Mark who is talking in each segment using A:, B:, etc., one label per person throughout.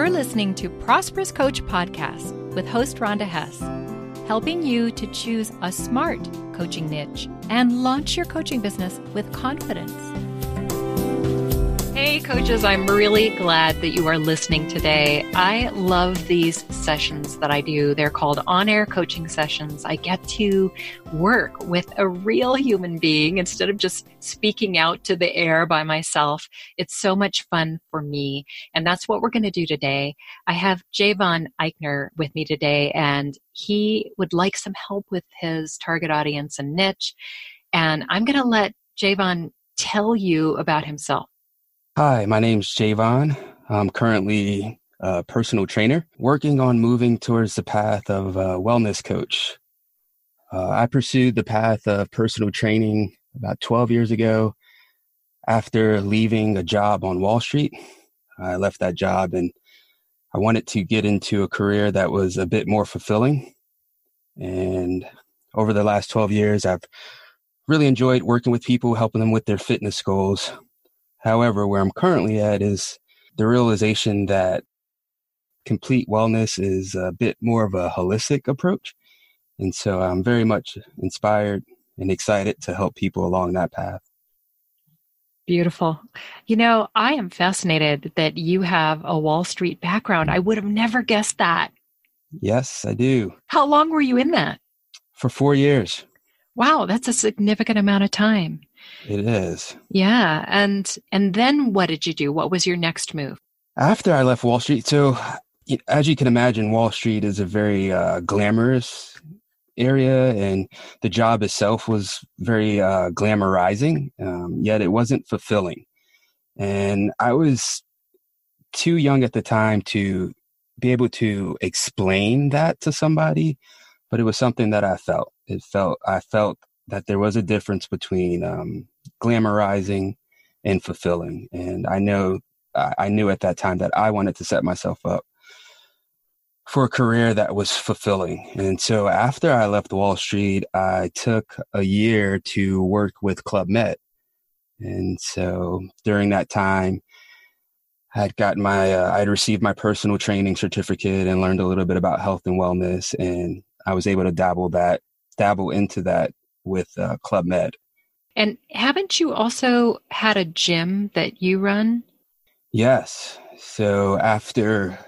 A: You're listening to Prosperous Coach Podcast with host Rhonda Hess, helping you to choose a smart coaching niche and launch your coaching business with confidence. Hey, coaches, I'm really glad that you are listening today. I love these sessions that I do. They're called on air coaching sessions. I get to work with a real human being instead of just speaking out to the air by myself. It's so much fun for me. And that's what we're going to do today. I have Javon Eichner with me today, and he would like some help with his target audience and niche. And I'm going to let Javon tell you about himself.
B: Hi, my name's Javon. I'm currently a personal trainer working on moving towards the path of a wellness coach. Uh, I pursued the path of personal training about 12 years ago after leaving a job on Wall Street. I left that job and I wanted to get into a career that was a bit more fulfilling. And over the last 12 years, I've really enjoyed working with people, helping them with their fitness goals, However, where I'm currently at is the realization that complete wellness is a bit more of a holistic approach. And so I'm very much inspired and excited to help people along that path.
A: Beautiful. You know, I am fascinated that you have a Wall Street background. I would have never guessed that.
B: Yes, I do.
A: How long were you in that?
B: For four years.
A: Wow, that's a significant amount of time.
B: It is.
A: Yeah, and and then what did you do? What was your next move?
B: After I left Wall Street, so as you can imagine, Wall Street is a very uh, glamorous area, and the job itself was very uh, glamorizing. Um, yet it wasn't fulfilling, and I was too young at the time to be able to explain that to somebody. But it was something that I felt. It felt I felt that there was a difference between um, glamorizing and fulfilling. And I know I knew at that time that I wanted to set myself up for a career that was fulfilling. And so after I left Wall Street, I took a year to work with Club Med. And so during that time, I had gotten my, uh, I'd received my personal training certificate and learned a little bit about health and wellness. And I was able to dabble that, dabble into that with uh, Club Med.
A: And haven't you also had a gym that you run?
B: Yes. So after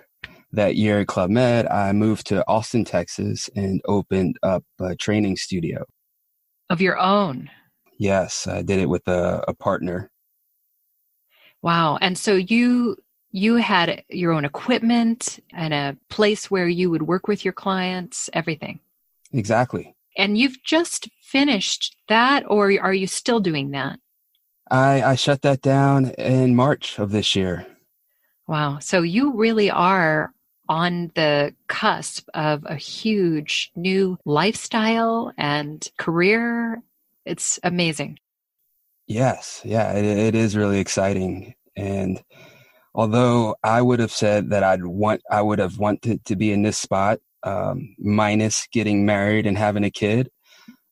B: that year at Club Med, I moved to Austin, Texas, and opened up a training studio
A: of your own.
B: Yes, I did it with a, a partner.
A: Wow! And so you you had your own equipment and a place where you would work with your clients, everything.
B: Exactly.
A: And you've just finished that, or are you still doing that?
B: I, I shut that down in March of this year.
A: Wow. So you really are on the cusp of a huge new lifestyle and career. It's amazing.
B: Yes. Yeah, it, it is really exciting. And although I would have said that I'd want, I would have wanted to be in this spot um, minus getting married and having a kid.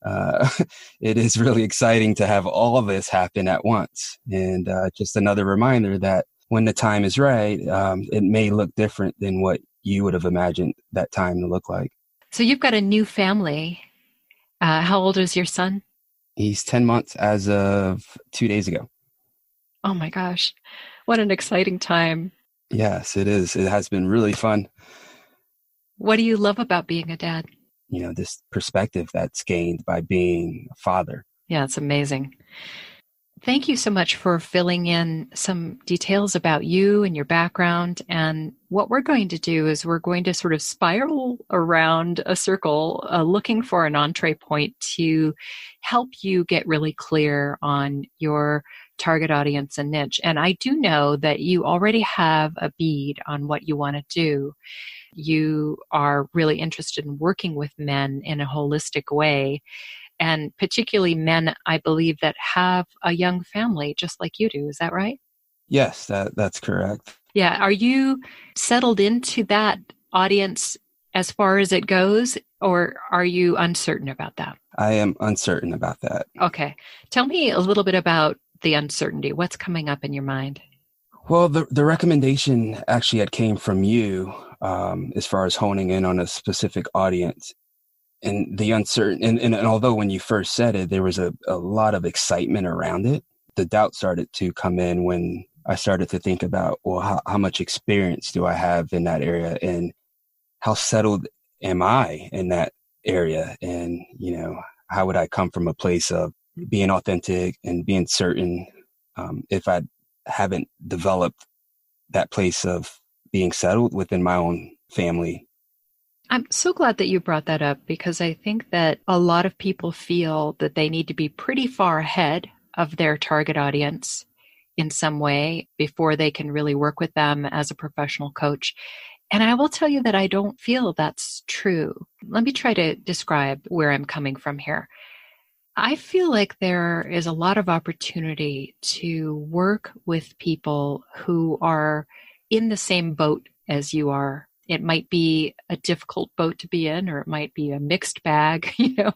B: Uh, it is really exciting to have all of this happen at once. And uh, just another reminder that when the time is right, um, it may look different than what you would have imagined that time to look like.
A: So you've got a new family. Uh, how old is your son?
B: He's 10 months as of two days ago.
A: Oh my gosh. What an exciting time.
B: Yes, it is. It has been really fun.
A: What do you love about being a dad?
B: You know, this perspective that's gained by being a father.
A: Yeah, it's amazing. Thank you so much for filling in some details about you and your background. And what we're going to do is we're going to sort of spiral around a circle, uh, looking for an entree point to help you get really clear on your target audience and niche. And I do know that you already have a bead on what you want to do you are really interested in working with men in a holistic way. And particularly men, I believe, that have a young family just like you do. Is that right?
B: Yes, that, that's correct.
A: Yeah. Are you settled into that audience as far as it goes, or are you uncertain about that?
B: I am uncertain about that.
A: Okay. Tell me a little bit about the uncertainty. What's coming up in your mind?
B: Well, the the recommendation actually had came from you um, as far as honing in on a specific audience and the uncertain and, and, and, although when you first said it there was a, a lot of excitement around it the doubt started to come in when i started to think about well how, how much experience do i have in that area and how settled am i in that area and you know how would i come from a place of being authentic and being certain um, if i haven't developed that place of being settled within my own family
A: I'm so glad that you brought that up because I think that a lot of people feel that they need to be pretty far ahead of their target audience in some way before they can really work with them as a professional coach. And I will tell you that I don't feel that's true. Let me try to describe where I'm coming from here. I feel like there is a lot of opportunity to work with people who are in the same boat as you are it might be a difficult boat to be in, or it might be a mixed bag. You know,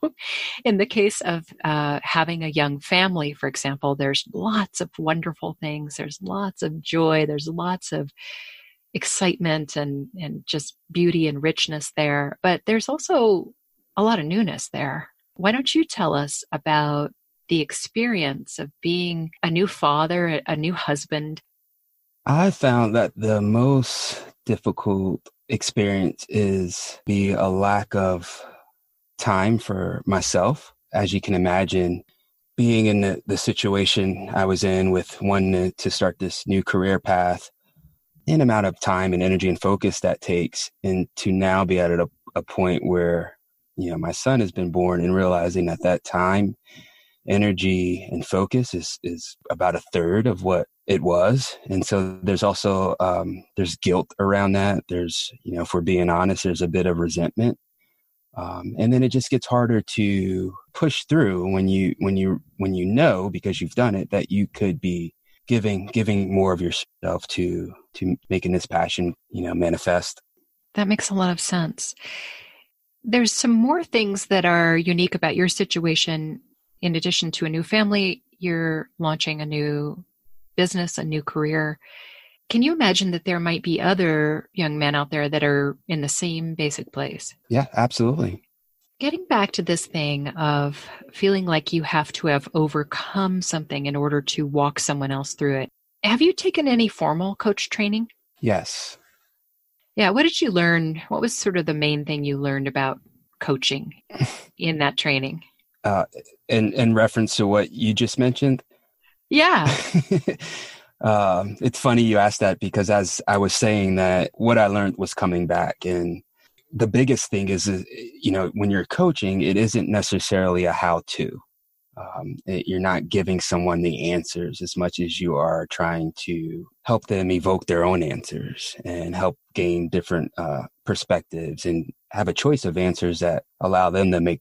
A: in the case of uh, having a young family, for example, there's lots of wonderful things. There's lots of joy. There's lots of excitement and and just beauty and richness there. But there's also a lot of newness there. Why don't you tell us about the experience of being a new father, a new husband?
B: I found that the most difficult experience is be a lack of time for myself. As you can imagine, being in the, the situation I was in with wanting to start this new career path, in amount of time and energy and focus that takes, and to now be at a, a point where, you know, my son has been born and realizing at that time, energy and focus is, is about a third of what it was. And so there's also um, there's guilt around that. There's you know if we're being honest there's a bit of resentment. Um, and then it just gets harder to push through when you when you when you know because you've done it that you could be giving giving more of yourself to to making this passion you know manifest.
A: That makes a lot of sense there's some more things that are unique about your situation in addition to a new family you're launching a new business, a new career. Can you imagine that there might be other young men out there that are in the same basic place?
B: Yeah, absolutely.
A: Getting back to this thing of feeling like you have to have overcome something in order to walk someone else through it. Have you taken any formal coach training?
B: Yes.
A: Yeah. What did you learn? What was sort of the main thing you learned about coaching in that training?
B: Uh, in in reference to what you just mentioned,
A: yeah.
B: um, it's funny you asked that because as I was saying that, what I learned was coming back. And the biggest thing is, you know, when you're coaching, it isn't necessarily a how to. Um, it, you're not giving someone the answers as much as you are trying to help them evoke their own answers and help gain different uh, perspectives and have a choice of answers that allow them to make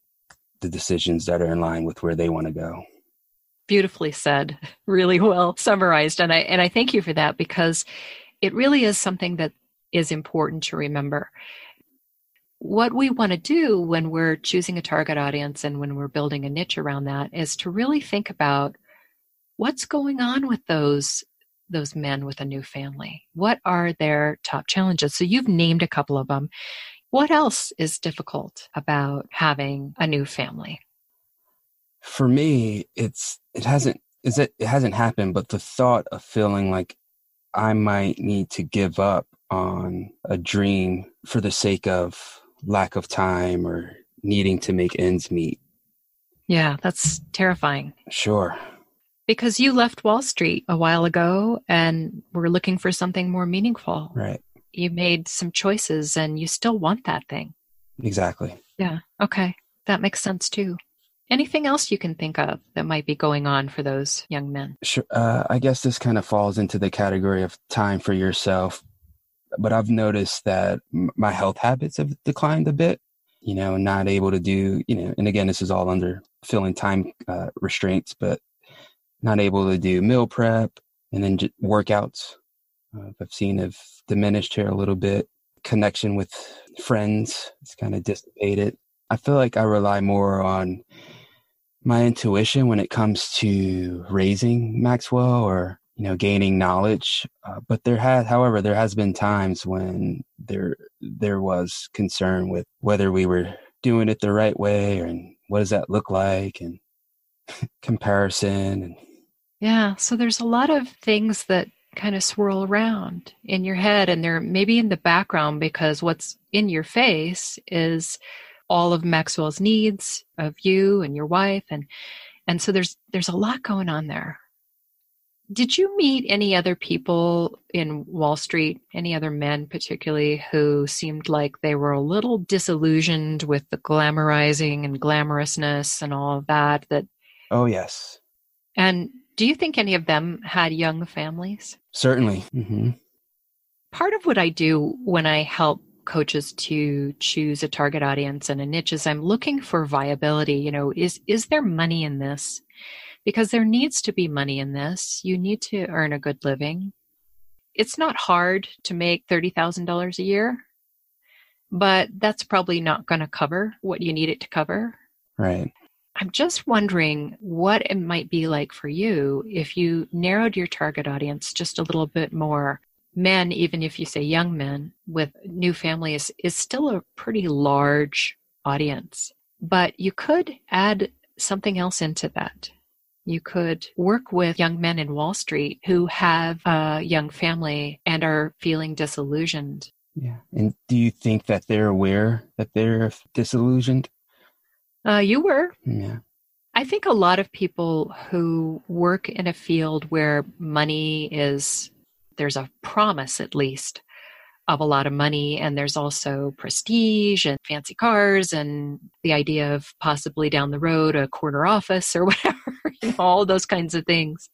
B: the decisions that are in line with where they want to go
A: beautifully said, really well summarized. And I and I thank you for that because it really is something that is important to remember. What we want to do when we're choosing a target audience and when we're building a niche around that is to really think about what's going on with those those men with a new family. What are their top challenges? So you've named a couple of them. What else is difficult about having a new family?
B: for me, it's it hasn't is it it hasn't happened, but the thought of feeling like I might need to give up on a dream for the sake of lack of time or needing to make ends meet.
A: Yeah, that's terrifying.
B: Sure.
A: Because you left Wall Street a while ago and were looking for something more meaningful.
B: Right.
A: You made some choices and you still want that thing.
B: Exactly.
A: Yeah. Okay. That makes sense too. Anything else you can think of that might be going on for those young men?
B: Sure. Uh, I guess this kind of falls into the category of time for yourself. But I've noticed that my health habits have declined a bit, you know, not able to do, you know, and again, this is all under filling time uh, restraints, but not able to do meal prep and then workouts. Uh, I've seen have diminished here a little bit. Connection with friends, it's kind of dissipated. I feel like I rely more on my intuition when it comes to raising Maxwell or you know, gaining knowledge. Uh, but there has, however, there has been times when there there was concern with whether we were doing it the right way and what does that look like and comparison and
A: yeah so there's a lot of things that kind of swirl around in your head and they're maybe in the background because what's in your face is all of Maxwell's needs of you and your wife and and so there's there's a lot going on there. Did you meet any other people in Wall Street, any other men particularly who seemed like they were a little disillusioned with the glamorizing and glamorousness and all of that that
B: Oh yes.
A: And do you think any of them had young families?
B: Certainly. Mm-hmm.
A: Part of what I do when I help coaches to choose a target audience and a niche is I'm looking for viability. You know, is is there money in this? Because there needs to be money in this. You need to earn a good living. It's not hard to make $30,000 a year, but that's probably not going to cover what you need it to cover.
B: Right.
A: I'm just wondering what it might be like for you if you narrowed your target audience just a little bit more. Men, even if you say young men with new families, is still a pretty large audience. But you could add something else into that. You could work with young men in Wall Street who have a young family and are feeling disillusioned.
B: Yeah. And do you think that they're aware that they're disillusioned?
A: Uh, you were.
B: Yeah.
A: I think a lot of people who work in a field where money is, there's a promise at least of a lot of money, and there's also prestige and fancy cars, and the idea of possibly down the road a corner office or whatever, all those kinds of things.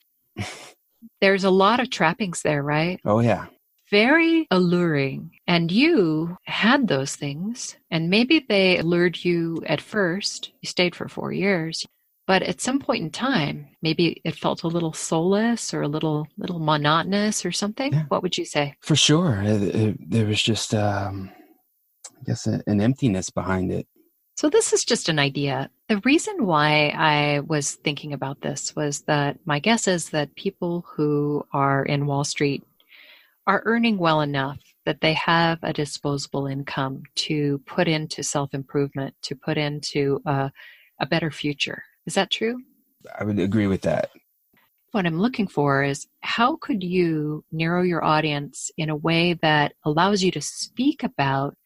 A: there's a lot of trappings there, right?
B: Oh, yeah
A: very alluring. And you had those things, and maybe they allured you at first. You stayed for four years. But at some point in time, maybe it felt a little soulless or a little little monotonous or something. Yeah. What would you say?
B: For sure, it, it, there was just, um, I guess, an emptiness behind it.
A: So this is just an idea. The reason why I was thinking about this was that my guess is that people who are in Wall Street are earning well enough that they have a disposable income to put into self improvement, to put into a, a better future. Is that true?
B: I would agree with that.
A: What I'm looking for is how could you narrow your audience in a way that allows you to speak about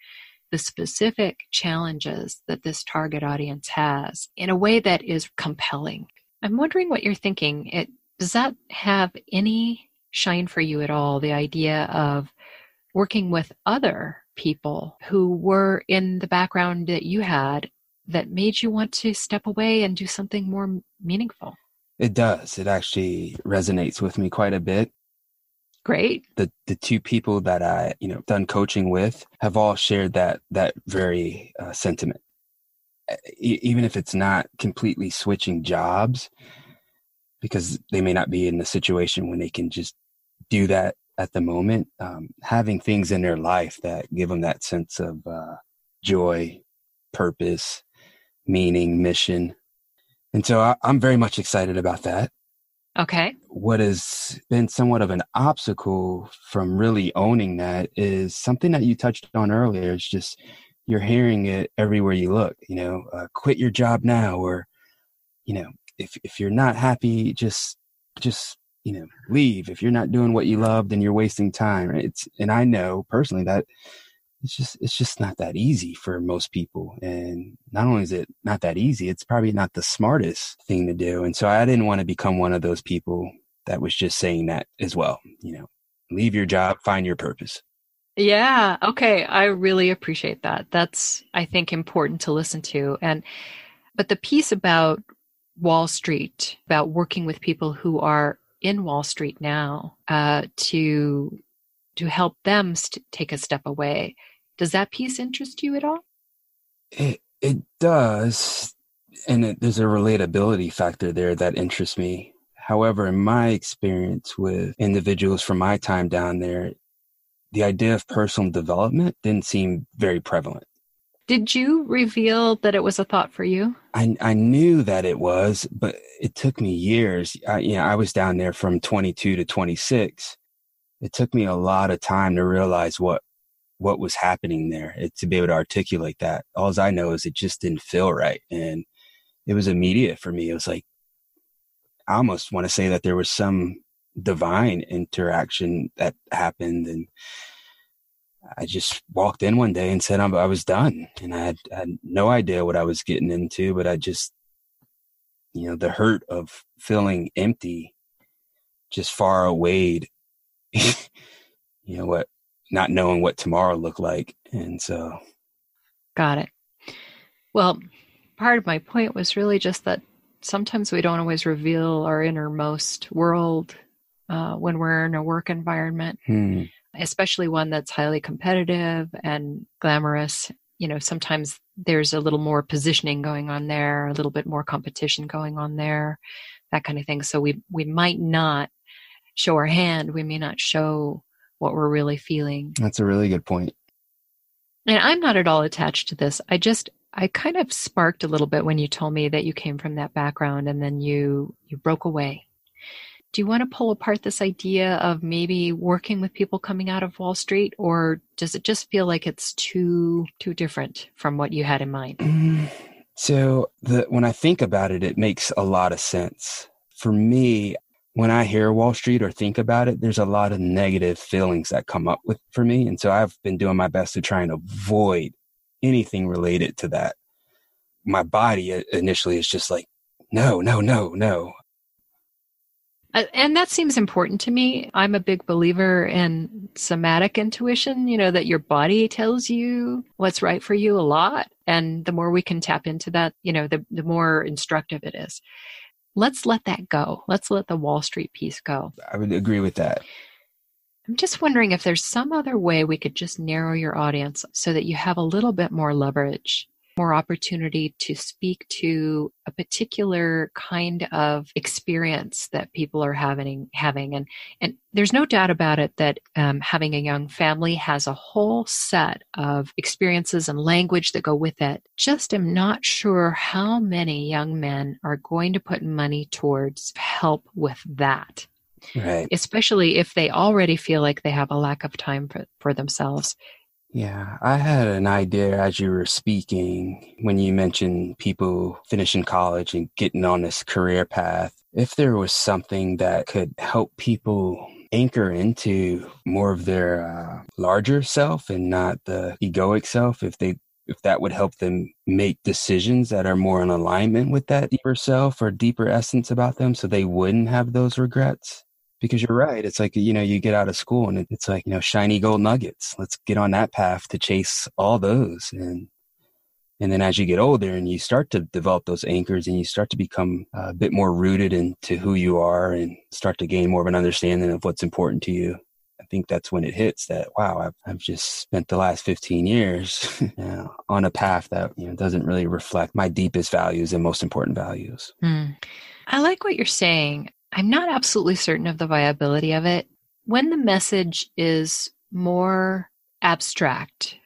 A: the specific challenges that this target audience has in a way that is compelling? I'm wondering what you're thinking. It, does that have any shine for you at all the idea of working with other people who were in the background that you had that made you want to step away and do something more meaningful?
B: It does. It actually resonates with me quite a bit.
A: Great.
B: The the two people that I, you know, done coaching with have all shared that that very uh, sentiment. E- even if it's not completely switching jobs because they may not be in the situation when they can just do that at the moment, um, having things in their life that give them that sense of uh, joy, purpose, meaning, mission. And so I, I'm very much excited about that.
A: Okay.
B: What has been somewhat of an obstacle from really owning that is something that you touched on earlier. It's just you're hearing it everywhere you look. You know, uh, quit your job now, or you know, if if you're not happy, just just you know leave if you're not doing what you love then you're wasting time it's and i know personally that it's just it's just not that easy for most people. And not only is it not that easy it's probably not the smartest thing to do. And so i didn't want to become one of those people that was just saying that as well you know leave your job find your purpose.
A: Yeah okay i really appreciate that. That's i think important to listen to. And but the piece about wall street about working with people who are in Wall Street now uh, to to help them st- take a step away. Does that piece interest you at all?
B: It it does, and it, there's a relatability factor there that interests me. However, in my experience with individuals from my time down there, the idea of personal development didn't seem very prevalent.
A: Did you reveal that it was a thought for you?
B: I, I knew that it was, but it took me years. I, you know, I was down there from 22 to 26. It took me a lot of time to realize what what was happening there it, to be able to articulate that. All I know is it just didn't feel right, and it was immediate for me. It was like I almost want to say that there was some divine interaction that happened, and I just walked in one day and said I was done, and I had, I had no idea what I was getting into, but I just, you know, the hurt of feeling empty, just far away, you know what, not knowing what tomorrow looked like, and so.
A: Got it. Well, part of my point was really just that sometimes we don't always reveal our innermost world uh, when we're in a work environment.
B: Hmm
A: especially one that's highly competitive and glamorous. You know, sometimes there's a little more positioning going on there, a little bit more competition going on there, that kind of thing. So we we might not show our hand. We may not show what we're really feeling.
B: That's a really good point.
A: And I'm not at all attached to this. I just I kind of sparked a little bit when you told me that you came from that background and then you you broke away do you want to pull apart this idea of maybe working with people coming out of Wall Street, or does it just feel like it's too too different from what you had in mind?
B: Mm, so the, when I think about it, it makes a lot of sense. For me, when I hear Wall Street or think about it, there's a lot of negative feelings that come up with for me, and so I've been doing my best to try and avoid anything related to that. My body uh, initially is just like, no, no, no, no.
A: Uh, and that seems important to me. I'm a big believer in somatic intuition, you know, that your body tells you what's right for you a lot. And the more we can tap into that, you know, the, the more instructive it is. Let's let that go. Let's let the Wall Street piece go.
B: I would agree with that.
A: I'm just wondering if there's some other way we could just narrow your audience so that you have a little bit more leverage more opportunity to speak to a particular kind of experience that people are having having and and there's no doubt about it that um, having a young family has a whole set of experiences and language that go with it just am not sure how many young men are going to put money towards help with that
B: Right.
A: Especially if they already feel like they have a lack of time for, for themselves.
B: Yeah, I had an idea as you were speaking when you mentioned people finishing college and getting on this career path. If there was something that could help people anchor into more of their uh, larger self and not the egoic self, if they if that would help them make decisions that are more in alignment with that deeper self or deeper essence about them so they wouldn't have those regrets because you're right. It's like, you know, you get out of school and it's like, you know, shiny gold nuggets. Let's get on that path to chase all those. And, and then as you get older and you start to develop those anchors and you start to become a bit more rooted into who you are and start to gain more of an understanding of what's important to you. I think that's when it hits that, wow, I've, I've just spent the last 15 years you know, on a path that, you know, doesn't really reflect my deepest values and most important values.
A: Mm. I like what you're saying. I'm not absolutely certain of the viability of it. When the message is more abstract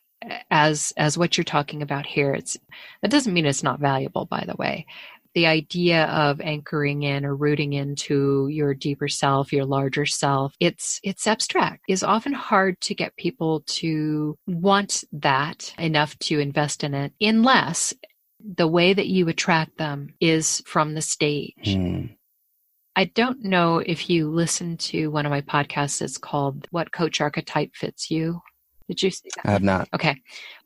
A: as as what you're talking about here, it's that doesn't mean it's not valuable, by the way. The idea of anchoring in or rooting into your deeper self, your larger self, it's it's abstract. Is often hard to get people to want that enough to invest in it unless the way that you attract them is from the stage.
B: Mm.
A: I don't know if you listened to one of my podcasts. It's called What Coach Archetype Fits You. Did you see that?
B: I have not.
A: Okay.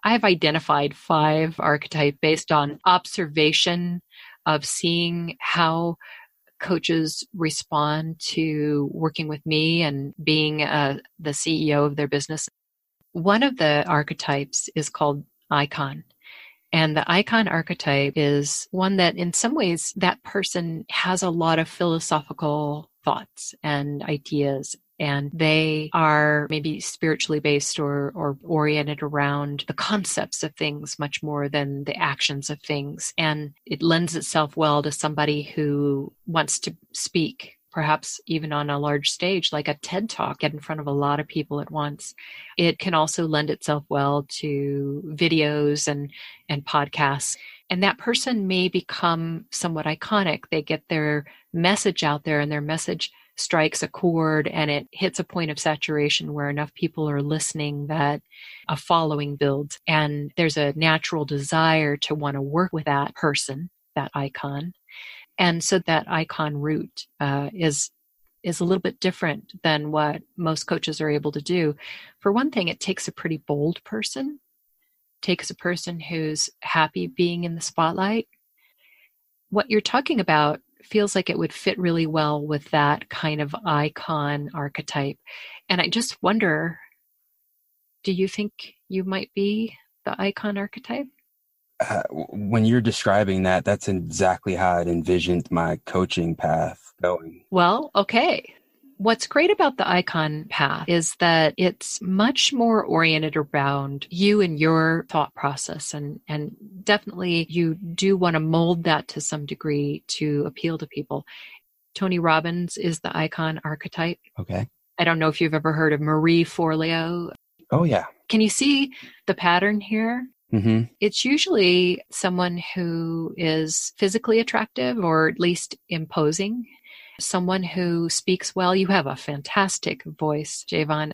A: I have identified five archetype based on observation of seeing how coaches respond to working with me and being uh, the CEO of their business. One of the archetypes is called icon. And the icon archetype is one that in some ways that person has a lot of philosophical thoughts and ideas and they are maybe spiritually based or, or oriented around the concepts of things much more than the actions of things. And it lends itself well to somebody who wants to speak perhaps even on a large stage like a TED talk, get in front of a lot of people at once. It can also lend itself well to videos and, and podcasts. And that person may become somewhat iconic. They get their message out there and their message strikes a chord and it hits a point of saturation where enough people are listening that a following builds. And there's a natural desire to want to work with that person, that icon. And so that icon route uh, is is a little bit different than what most coaches are able to do. For one thing, it takes a pretty bold person, takes a person who's happy being in the spotlight. What you're talking about feels like it would fit really well with that kind of icon archetype. And I just wonder do you think you might be the icon archetype?
B: Uh, when you're describing that, that's exactly how I'd envisioned my coaching path going.
A: Well, okay. What's great about the icon path is that it's much more oriented around you and your thought process and and definitely you do want to mold that to some degree to appeal to people. Tony Robbins is the icon archetype.
B: Okay.
A: I don't know if you've ever heard of Marie Forleo.
B: Oh yeah.
A: Can you see the pattern here?
B: Mm-hmm.
A: It's usually someone who is physically attractive or at least imposing someone who speaks well. You have a fantastic voice, Javon.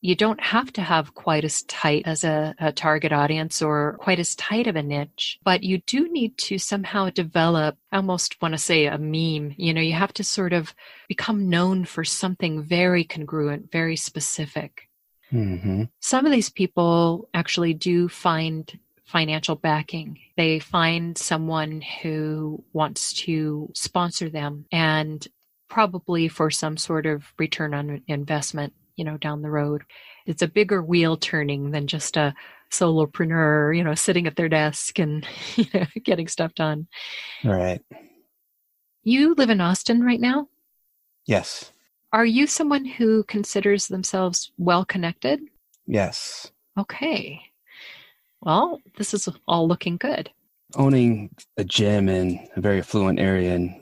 A: You don't have to have quite as tight as a, a, target audience or quite as tight of a niche, but you do need to somehow develop, I almost want to say a meme. You know, you have to sort of become known for something very congruent, very specific.
B: Mm-hmm.
A: Some of these people actually do find financial backing. They find someone who wants to sponsor them and probably for some sort of return on investment, you know, down the road. It's a bigger wheel turning than just a solopreneur, you know, sitting at their desk and you know, getting stuff done.
B: Right.
A: You live in Austin right now?
B: Yes.
A: Are you someone who considers themselves well connected?
B: Yes.
A: Okay. Well, this is all looking good.
B: Owning a gym in a very affluent area in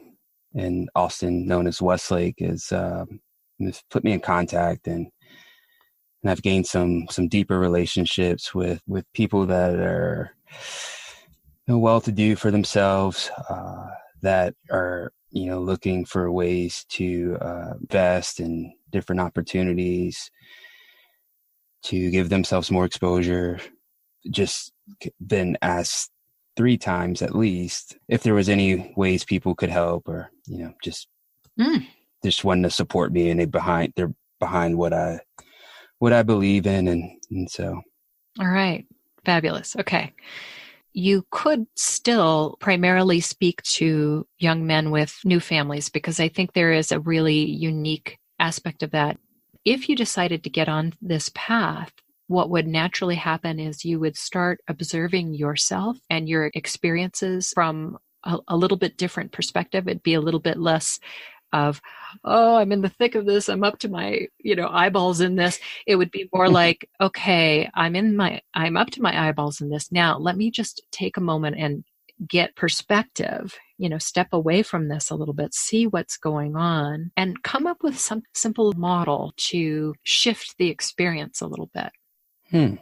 B: in Austin, known as Westlake, is um, has put me in contact and and I've gained some some deeper relationships with with people that are you know, well to do for themselves, uh, that are you know looking for ways to uh, invest in different opportunities, to give themselves more exposure. Just been asked three times at least if there was any ways people could help or you know just
A: mm.
B: just wanting to support me and they behind they're behind what i what i believe in and and so
A: all right fabulous okay you could still primarily speak to young men with new families because i think there is a really unique aspect of that if you decided to get on this path what would naturally happen is you would start observing yourself and your experiences from a, a, little bit different perspective. It'd be a little bit less of, oh, I'm in the thick of this. I'm up to my, you know, eyeballs in this. It would be more like, okay, I'm in my, I'm up to my eyeballs in this. Now let me just take a moment and get perspective, you know, step away from this a little bit, see what's going on and come up with some simple model to shift the experience a little bit.
B: Hmm.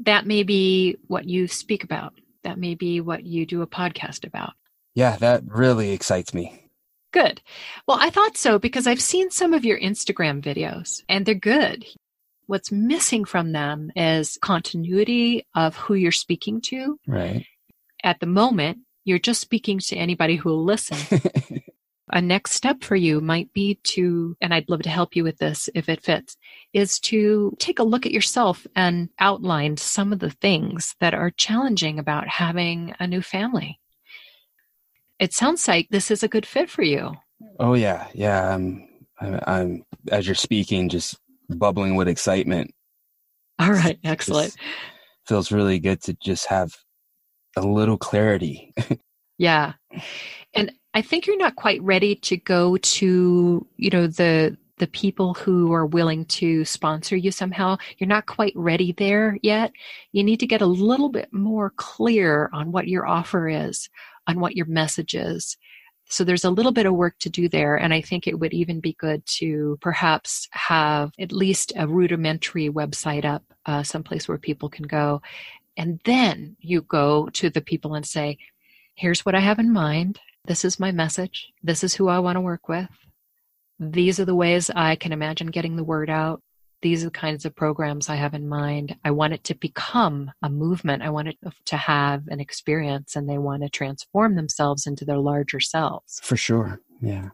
A: That may be what you speak about. That may be what you do a podcast about.
B: Yeah, that really excites me.
A: Good. Well, I thought so because I've seen some of your Instagram videos and they're good. What's missing from them is continuity of who you're speaking to.
B: Right.
A: At the moment, you're just speaking to anybody who will listen. a next step for you might be to, and I'd love to help you with this if it fits, is to take a look at yourself and outline some of the things that are challenging about having a new family. It sounds like this is a good fit for you.
B: Oh yeah, yeah. I'm, I'm, I'm as you're speaking, just bubbling with excitement.
A: All right, excellent. Just
B: feels really good to just have a little clarity.
A: yeah. And I think you're not quite ready to go to, you know, the the people who are willing to sponsor you somehow. You're not quite ready there yet. You need to get a little bit more clear on what your offer is, on what your message is. So there's a little bit of work to do there. And I think it would even be good to perhaps have at least a rudimentary website up, uh, someplace where people can go. And then you go to the people and say, here's what I have in mind. This is my message. This is who I want to work with. These are the ways I can imagine getting the word out. These are the kinds of programs I have in mind. I want it to become a movement. I want it to have an experience and they want to transform themselves into their larger selves.
B: For sure. Yeah.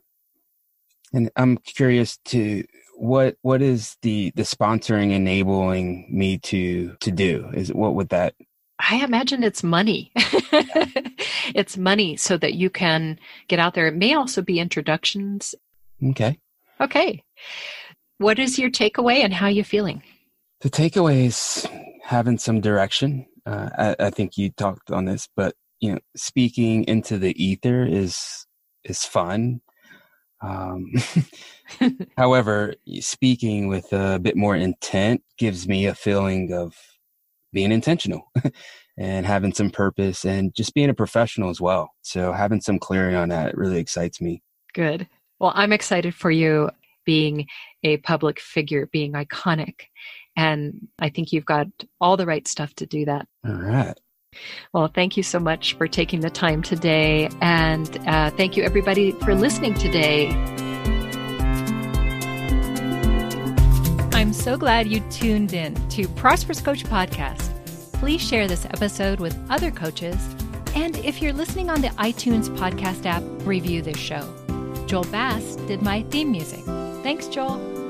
B: And I'm curious to what what is the the sponsoring enabling me to to do? Is what would that
A: I imagine it's money. it's money so that you can get out there. It may also be introductions.
B: Okay.
A: Okay. What is your takeaway and how are you feeling?
B: The takeaway is having some direction. Uh, I, I think you talked on this, but you know, speaking into the ether is is fun. Um, however, speaking with a bit more intent gives me a feeling of being intentional and having some purpose and just being a professional as well. So having some clarity on that really excites me.
A: Good. Well, I'm excited for you being a public figure, being iconic. And I think you've got all the right stuff to do that.
B: All right.
A: Well, thank you so much for taking the time today. And uh, thank you, everybody, for listening today. I'm so glad you tuned in to Prosperous Coach Podcast. Please share this episode with other coaches. And if you're listening on the iTunes podcast app, review this show. Joel Bass did my theme music. Thanks, Joel.